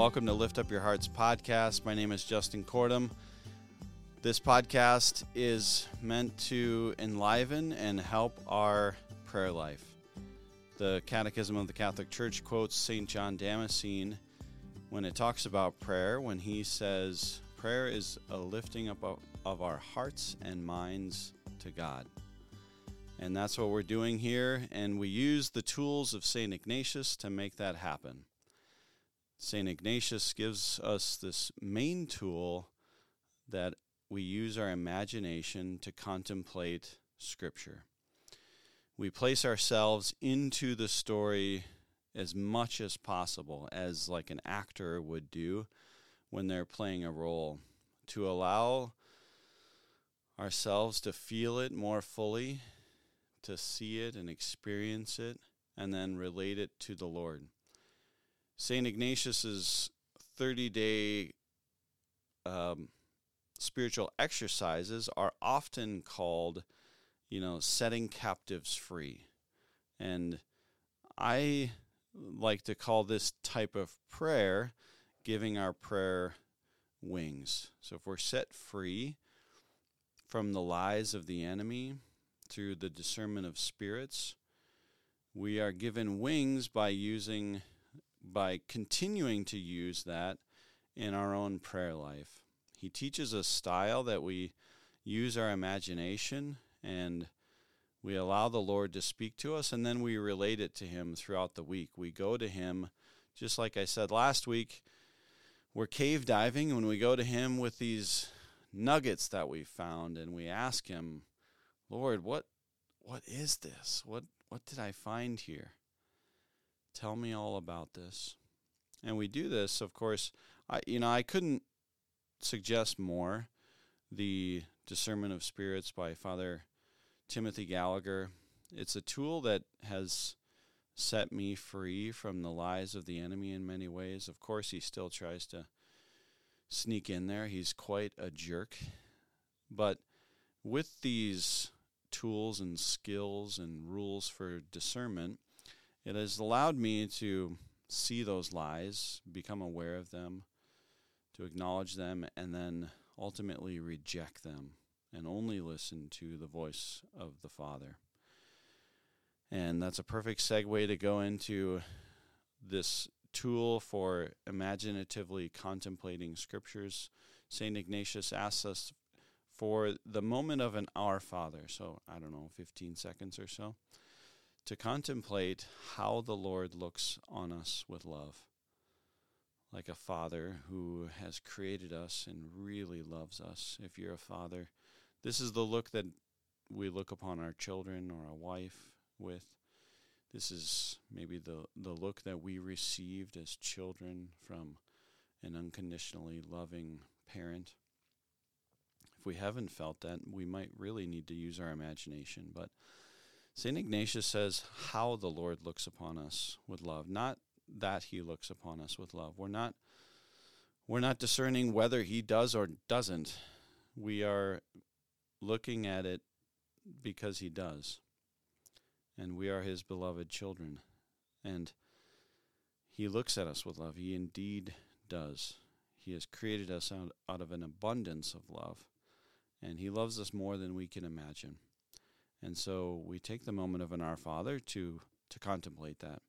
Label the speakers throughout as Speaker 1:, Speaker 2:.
Speaker 1: welcome to Lift Up Your Hearts podcast. My name is Justin Cordum. This podcast is meant to enliven and help our prayer life. The Catechism of the Catholic Church quotes St. John Damascene when it talks about prayer, when he says, Prayer is a lifting up of our hearts and minds to God. And that's what we're doing here. And we use the tools of St. Ignatius to make that happen. St. Ignatius gives us this main tool that we use our imagination to contemplate Scripture. We place ourselves into the story as much as possible, as like an actor would do when they're playing a role, to allow ourselves to feel it more fully to see it and experience it and then relate it to the Lord. St. Ignatius's 30 day um, spiritual exercises are often called, you know, setting captives free. And I like to call this type of prayer giving our prayer wings. So if we're set free from the lies of the enemy, through the discernment of spirits. We are given wings by using, by continuing to use that in our own prayer life. He teaches a style that we use our imagination and we allow the Lord to speak to us and then we relate it to Him throughout the week. We go to Him, just like I said last week, we're cave diving when we go to Him with these nuggets that we found and we ask Him, Lord, what what is this? What what did I find here? Tell me all about this. And we do this, of course, I you know, I couldn't suggest more the discernment of spirits by Father Timothy Gallagher. It's a tool that has set me free from the lies of the enemy in many ways. Of course, he still tries to sneak in there. He's quite a jerk. But with these tools and skills and rules for discernment, it has allowed me to see those lies, become aware of them, to acknowledge them, and then ultimately reject them and only listen to the voice of the Father. And that's a perfect segue to go into this tool for imaginatively contemplating scriptures. St. Ignatius asks us for the moment of an Our Father, so I don't know, 15 seconds or so, to contemplate how the Lord looks on us with love. Like a father who has created us and really loves us. If you're a father, this is the look that we look upon our children or a wife with. This is maybe the, the look that we received as children from an unconditionally loving parent if we haven't felt that, we might really need to use our imagination. But St. Ignatius says how the Lord looks upon us with love, not that he looks upon us with love. We're not we're not discerning whether he does or doesn't. We are looking at it because he does. And we are his beloved children. And he looks at us with love. He indeed does. He has created us out, out of an abundance of love and He loves us more than we can imagine. And so we take the moment of an Our Father to to contemplate that,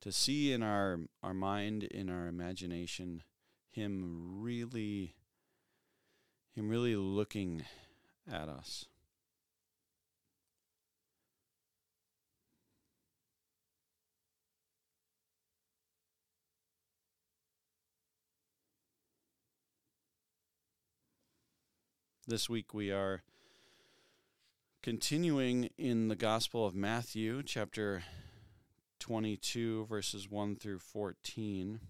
Speaker 1: to see in our our mind, in our imagination, Him really, Him really looking at us. This week we are continuing in the Gospel of Matthew, chapter 22, verses 1 through 14.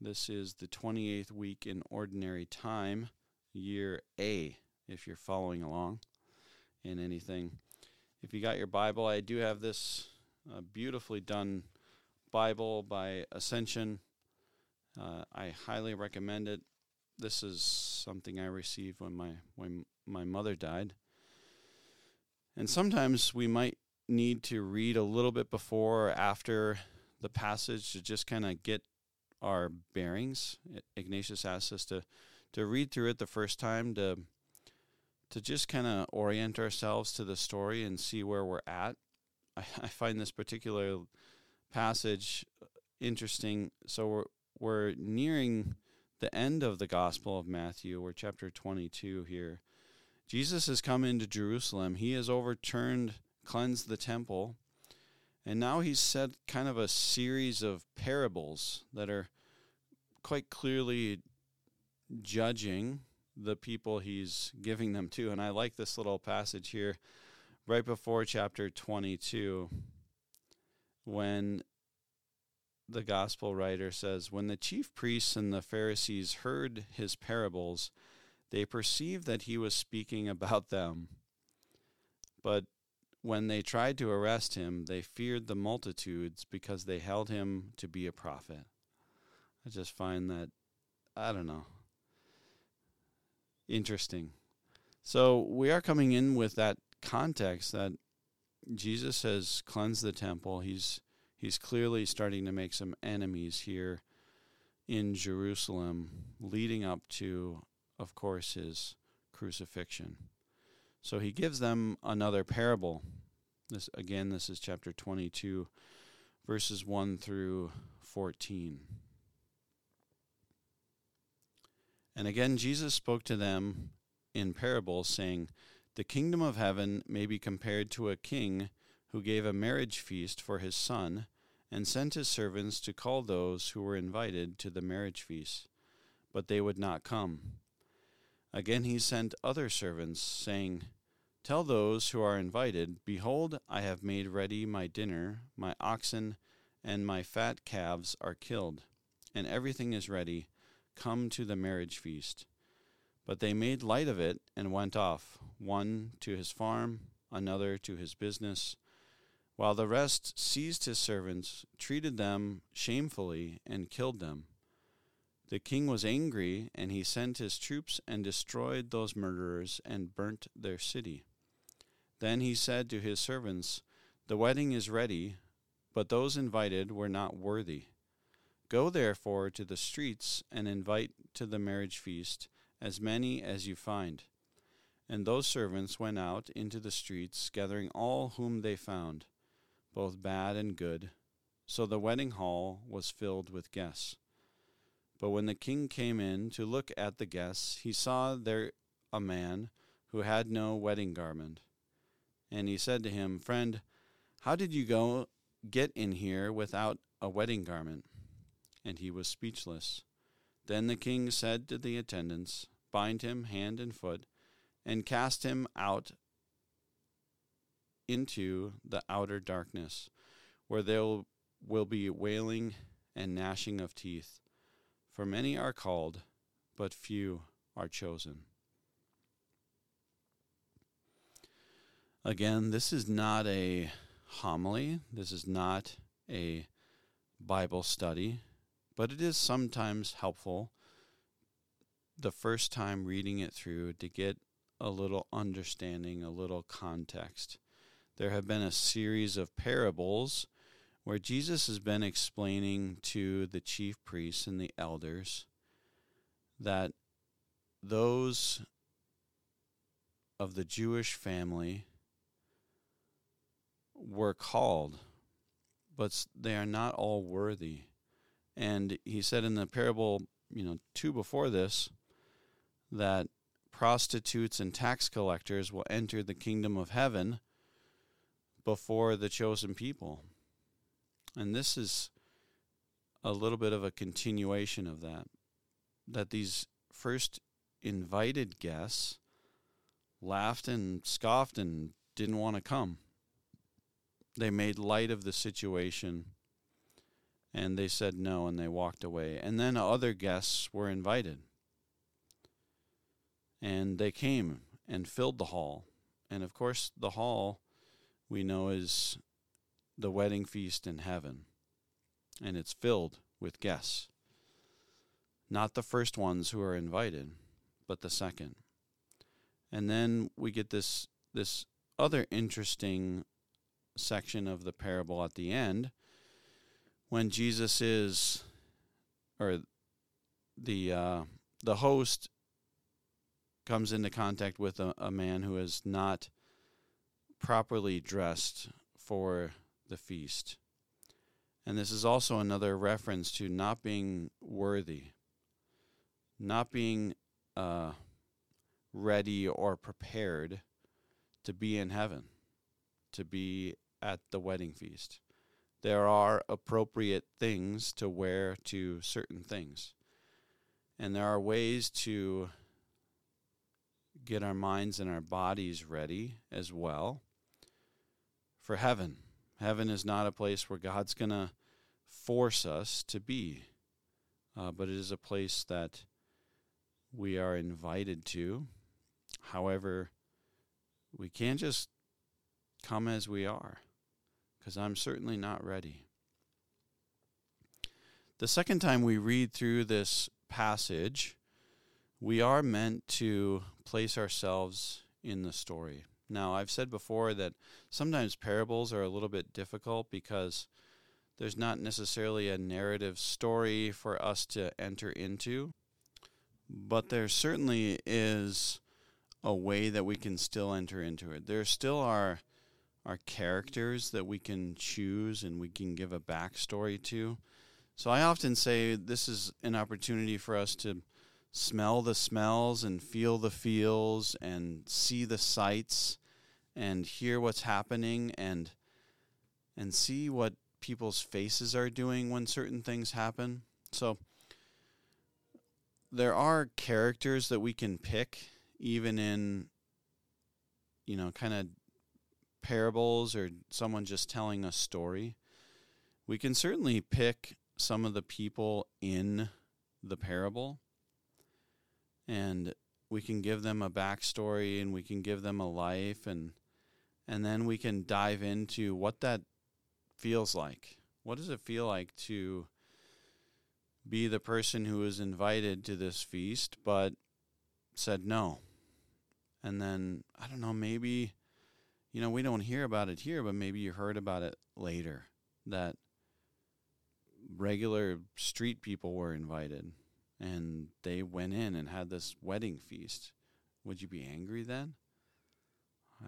Speaker 1: This is the 28th week in Ordinary Time, year A, if you're following along in anything. If you got your Bible, I do have this uh, beautifully done Bible by Ascension. Uh, I highly recommend it this is something I received when my when my mother died. And sometimes we might need to read a little bit before or after the passage to just kind of get our bearings. Ignatius asks us to to read through it the first time to to just kind of orient ourselves to the story and see where we're at. I, I find this particular passage uh, interesting. So we're we're nearing the end of the Gospel of Matthew. We're chapter 22 here. Jesus has come into Jerusalem. He has overturned, cleansed the temple, and now he's said kind of a series of parables that are quite clearly judging the people he's giving them to. And I like this little passage here right before chapter 22 when the gospel writer says, When the chief priests and the Pharisees heard his parables, they perceived that he was speaking about them. But when they tried to arrest him, they feared the multitudes because they held him to be a prophet. I just find that, I don't know, interesting. So we are coming in with that context that Jesus has cleansed the temple. He's he's clearly starting to make some enemies here in Jerusalem, leading up to, of course, his crucifixion. So he gives them another parable. This again, this is chapter 22, verses 1 through 14. And again, Jesus spoke to them in parables, saying, The kingdom of heaven may be compared to a king who gave a marriage feast for his son, and sent his servants to call those who were invited to the marriage feast, but they would not come. Again he sent other servants, saying, Tell those who are invited, Behold, I have made ready my dinner, my oxen and my fat calves are killed, and everything is ready. Come to the marriage feast. But they made light of it and went off, one to his farm, another to his business while the rest seized his servants, treated them shamefully, and killed them. The king was angry, and he sent his troops and destroyed those murderers and burnt their city. Then he said to his servants, The wedding is ready, but those invited were not worthy. Go therefore to the streets and invite to the marriage feast as many as you find. And those servants went out into the streets, gathering all whom they found both bad and good. So the wedding hall was filled with guests. But when the king came in to look at the guests, he saw there a man who had no wedding garment. And he said to him, Friend, how did you go get in here without a wedding garment? And he was speechless. Then the king said to the attendants, Bind him hand and foot, and cast him out into the outer darkness, where there will be wailing and gnashing of teeth. For many are called, but few are chosen. Again, this is not a homily, this is not a Bible study, but it is sometimes helpful the first time reading it through to get a little understanding, a little context there have been a series of parables where Jesus has been explaining to the chief priests and the elders that those of the Jewish family were called, but they are not all worthy. And he said in the parable, you know, two before this, that prostitutes and tax collectors will enter the kingdom of heaven before the chosen people. And this is a little bit of a continuation of that. That these first invited guests laughed and scoffed and didn't want to come. They made light of the situation and they said no and they walked away. And then other guests were invited. And they came and filled the hall. And of course, the hall we know is the wedding feast in heaven, and it's filled with guests. Not the first ones who are invited, but the second. And then we get this this other interesting section of the parable at the end when Jesus is or the uh, the host comes into contact with a, a man who is not properly dressed for the feast. And this is also another reference to not being worthy, not being uh, ready or prepared to be in heaven, to be at the wedding feast. There are appropriate things to wear to certain things. And there are ways to get our minds and our bodies ready as well for heaven. Heaven is not a place where God's going to force us to be, uh, but it is a place that we are invited to. However, we can't just come as we are, because I'm certainly not ready. The second time we read through this passage, we are meant to place ourselves in the story. Now, I've said before that sometimes parables are a little bit difficult because there's not necessarily a narrative story for us to enter into, but there certainly is a way that we can still enter into it. There still are are characters that we can choose and we can give a backstory to. So I often say this is an opportunity for us to smell the smells and feel the feels and see the sights and hear what's happening and and see what people's faces are doing when certain things happen. So there are characters that we can pick even in you know kind of parables or someone just telling a story. We can certainly pick some of the people in the parable and we can give them a backstory and we can give them a life and and then we can dive into what that feels like. What does it feel like to be the person who was invited to this feast but said no? And then I don't know, maybe you know, we don't hear about it here, but maybe you heard about it later that regular street people were invited and they went in and had this wedding feast, would you be angry then?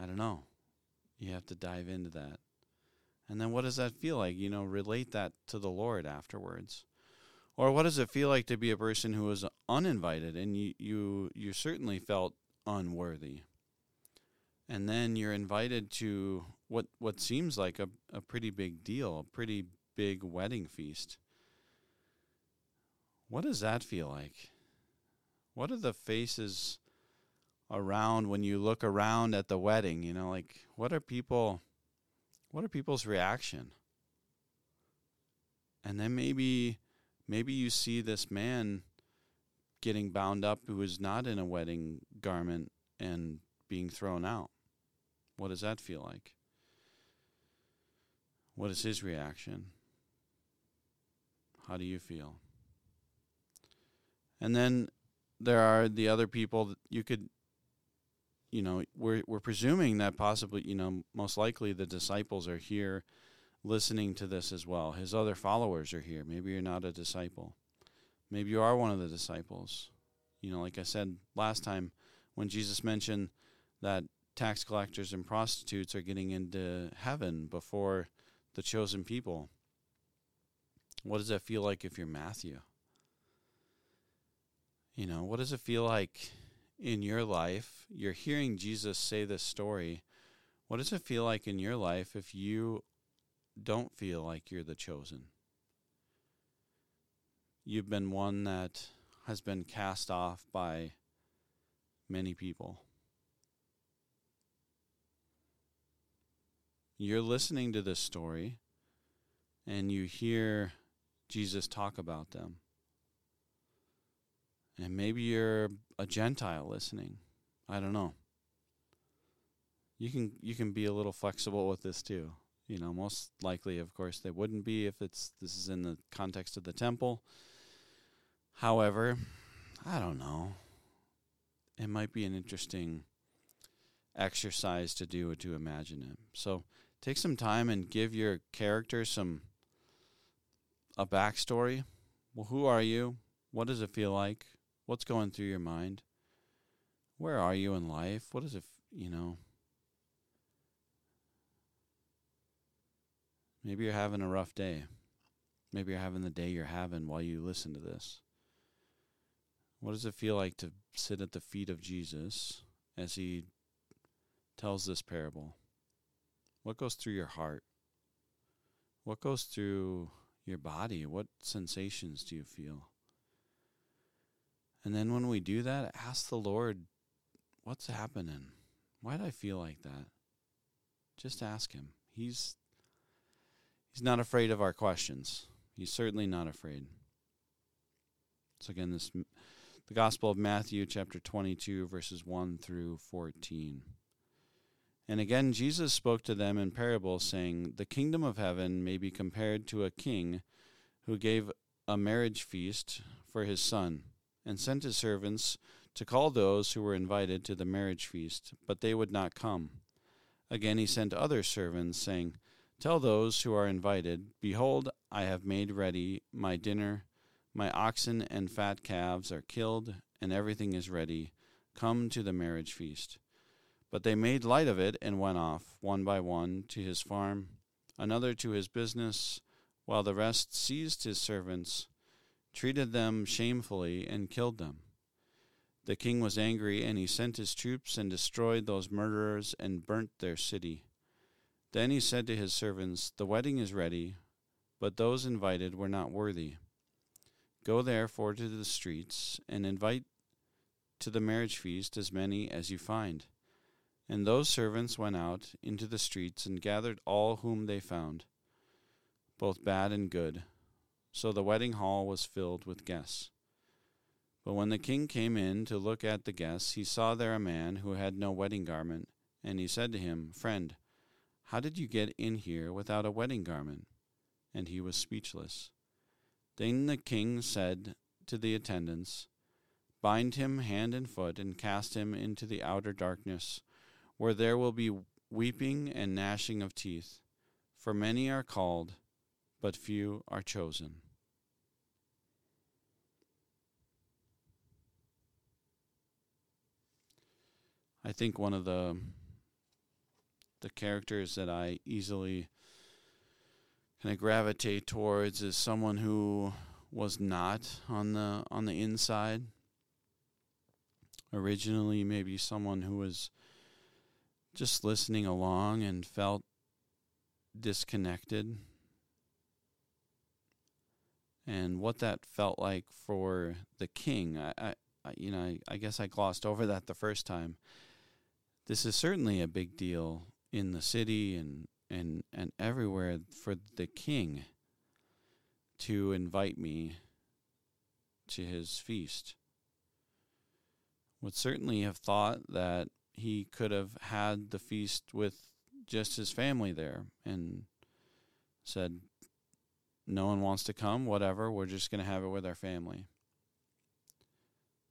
Speaker 1: I don't know. You have to dive into that. And then what does that feel like? You know, relate that to the Lord afterwards. Or what does it feel like to be a person who was uninvited and you you, you certainly felt unworthy? And then you're invited to what what seems like a, a pretty big deal, a pretty big wedding feast. What does that feel like? What are the faces around when you look around at the wedding? You know, like what are people what are people's reaction? And then maybe maybe you see this man getting bound up who is not in a wedding garment and being thrown out. What does that feel like? What is his reaction? How do you feel? And then there are the other people that you could you know, we're we're presuming that possibly, you know, most likely the disciples are here listening to this as well. His other followers are here. Maybe you're not a disciple. Maybe you are one of the disciples. You know, like I said last time when Jesus mentioned that tax collectors and prostitutes are getting into heaven before the chosen people. What does that feel like if you're Matthew? You know, what does it feel like in your life? You're hearing Jesus say this story. What does it feel like in your life if you don't feel like you're the chosen? You've been one that has been cast off by many people. You're listening to this story and you hear Jesus talk about them. And maybe you're a Gentile listening. I don't know. You can you can be a little flexible with this too. You know, most likely of course they wouldn't be if it's this is in the context of the temple. However, I don't know. It might be an interesting exercise to do to imagine it. So take some time and give your character some a backstory Well, who are you? What does it feel like? What's going through your mind? Where are you in life? What is it, you know? Maybe you're having a rough day. Maybe you're having the day you're having while you listen to this. What does it feel like to sit at the feet of Jesus as he tells this parable? What goes through your heart? What goes through your body? What sensations do you feel? And then when we do that, ask the Lord, what's happening? Why do I feel like that? Just ask him. He's he's not afraid of our questions. He's certainly not afraid. So again, this the Gospel of Matthew chapter 22 verses 1 through 14. And again Jesus spoke to them in parables saying, "The kingdom of heaven may be compared to a king who gave a marriage feast for his son and sent his servants to call those who were invited to the marriage feast, but they would not come. Again he sent other servants saying, Tell those who are invited, Behold, I have made ready my dinner my oxen and fat calves are killed, and everything is ready. Come to the marriage feast. But they made light of it and went off, one by one, to his farm, another to his business, while the rest seized his servants, treated them shamefully, and killed them. The king was angry, and he sent his troops and destroyed those murderers and burnt their city. Then he said to his servants, The wedding is ready, but those invited were not worthy. Go therefore to the streets, and invite to the marriage feast as many as you find. And those servants went out into the streets and gathered all whom they found, both bad and good. So the wedding hall was filled with guests. But when the king came in to look at the guests, he saw there a man who had no wedding garment, and he said to him, Friend, how did you get in here without a wedding garment? And he was speechless. Then the king said to the attendants, Bind him hand and foot, and cast him into the outer darkness, where there will be weeping and gnashing of teeth. For many are called, but few are chosen. I think one of the the characters that I easily kind of gravitate towards is someone who was not on the on the inside. Originally maybe someone who was just listening along and felt disconnected. And what that felt like for the king I, I you know I, I guess I glossed over that the first time this is certainly a big deal in the city and and and everywhere for the king to invite me to his feast. Would certainly have thought that he could have had the feast with just his family there and said no one wants to come whatever we're just going to have it with our family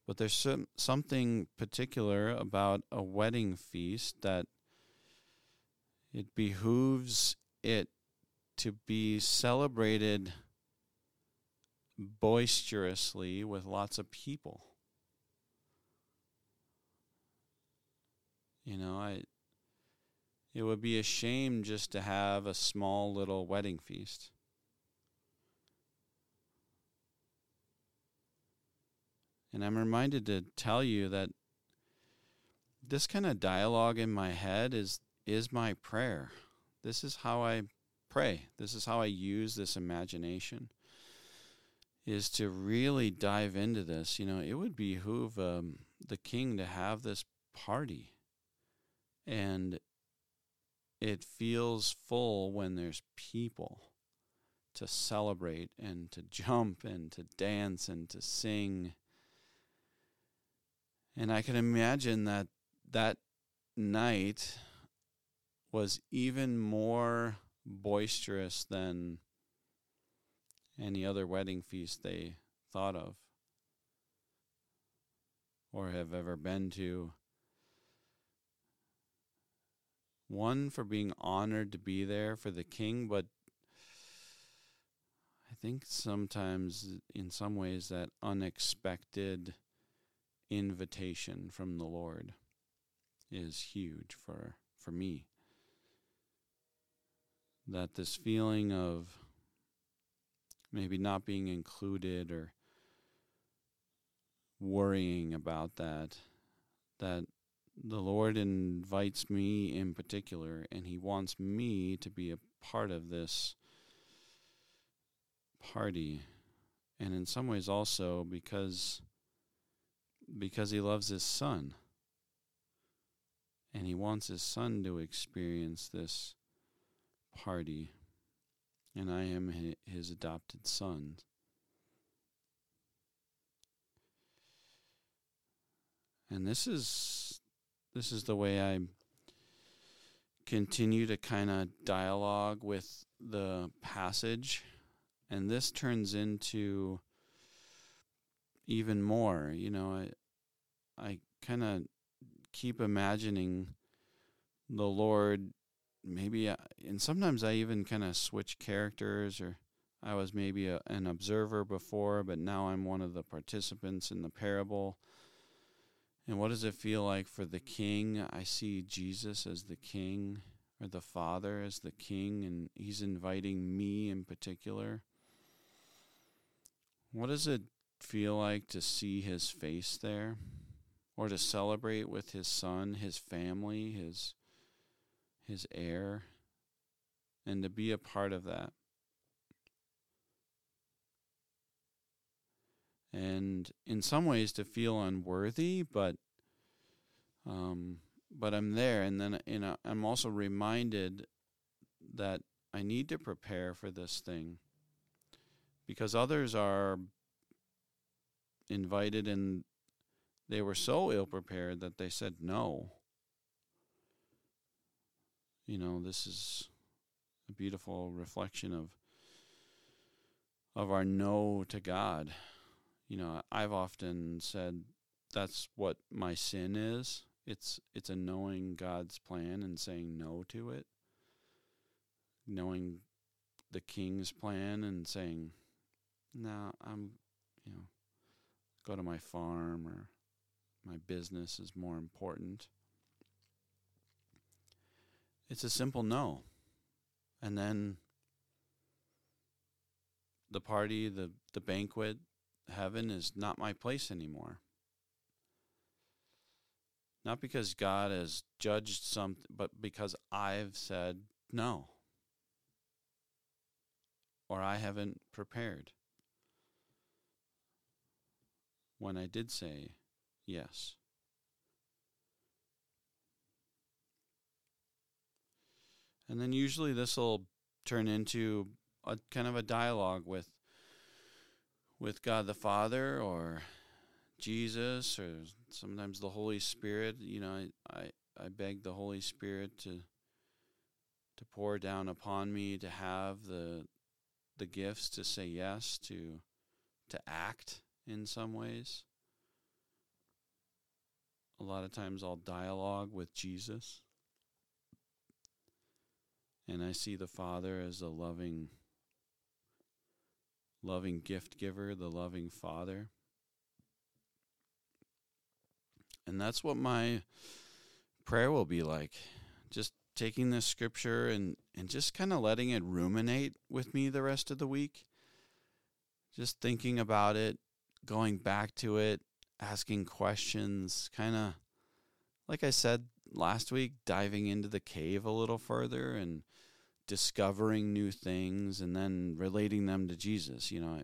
Speaker 1: but there's some, something particular about a wedding feast that it behooves it to be celebrated boisterously with lots of people. You know, I it would be a shame just to have a small little wedding feast. And I'm reminded to tell you that this kind of dialogue in my head is is my prayer. This is how I pray. This is how I use this imagination. Is to really dive into this. You know, it would behoove um, the king to have this party, and it feels full when there's people to celebrate and to jump and to dance and to sing. And I can imagine that that night was even more boisterous than any other wedding feast they thought of or have ever been to. One for being honored to be there for the king, but I think sometimes, in some ways, that unexpected invitation from the Lord is huge for for me. That this feeling of maybe not being included or worrying about that that the Lord invites me in particular and he wants me to be a part of this party and in some ways also because because he loves his son. And he wants his son to experience this party. And I am his adopted son. And this is this is the way I continue to kind of dialogue with the passage. And this turns into even more you know i i kind of keep imagining the lord maybe I, and sometimes i even kind of switch characters or i was maybe a, an observer before but now i'm one of the participants in the parable. And what does it feel like for the king? I see jesus as the king or the father as the king and he's inviting me in particular. What does it feel like to see his face there? Or to celebrate with his son, his family, his his heir, and to be a part of that. And in some ways to feel unworthy, but um, but I'm there, and then you know, I'm also reminded that I need to prepare for this thing because others are invited and they were so ill prepared that they said no. You know, this is a beautiful reflection of of our no to God. You know, I've often said that's what my sin is. It's it's a knowing God's plan and saying no to it. Knowing the king's plan and saying no, I'm, you know, go to my farm or my business is more important. It's a simple no. And then the party, the, the banquet, heaven is not my place anymore. Not because God has judged something, but because I've said no. Or I haven't prepared when I did say yes. And then usually this will turn into a kind of a dialogue with with God the Father or Jesus or sometimes the Holy Spirit. You know, I, I, I beg the Holy Spirit to to pour down upon me to have the the gifts to say yes to to act in some ways. A lot of times I'll dialogue with Jesus. And I see the Father as a loving loving gift giver, the loving Father. And that's what my prayer will be like. Just taking this scripture and, and just kind of letting it ruminate with me the rest of the week. Just thinking about it, going back to it, asking questions, kind of like I said last week, diving into the cave a little further and discovering new things and then relating them to Jesus. You know,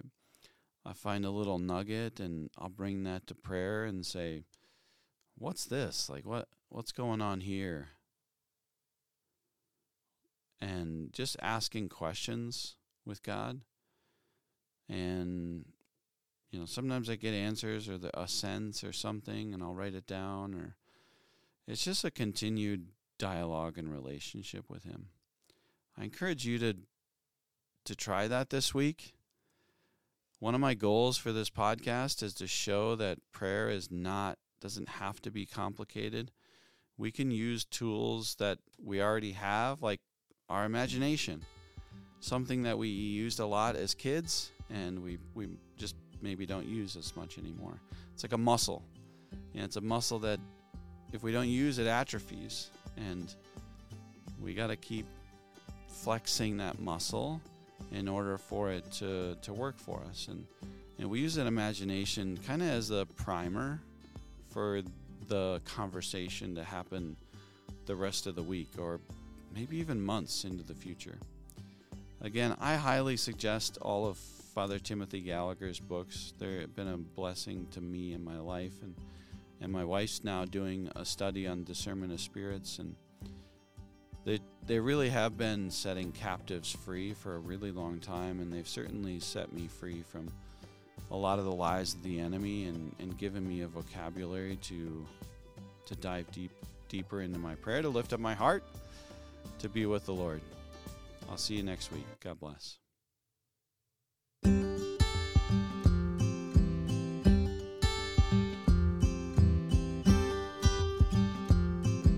Speaker 1: I, I find a little nugget and I'll bring that to prayer and say, "What's this? Like what what's going on here?" And just asking questions with God and you know, sometimes I get answers or the, a sense or something, and I'll write it down. Or it's just a continued dialogue and relationship with Him. I encourage you to to try that this week. One of my goals for this podcast is to show that prayer is not doesn't have to be complicated. We can use tools that we already have, like our imagination. something that we used a lot as kids and we, we just maybe don't use as much anymore. It's like a muscle. And it's a muscle that if we don't use it atrophies and we got to keep flexing that muscle in order for it to, to work for us. And, and we use that imagination kind of as a primer for the conversation to happen the rest of the week or maybe even months into the future. Again, I highly suggest all of Father Timothy Gallagher's books. They've been a blessing to me in my life, and and my wife's now doing a study on discernment of spirits, and they they really have been setting captives free for a really long time, and they've certainly set me free from a lot of the lies of the enemy, and and given me a vocabulary to to dive deep deeper into my prayer, to lift up my heart, to be with the Lord. I'll see you next week. God bless.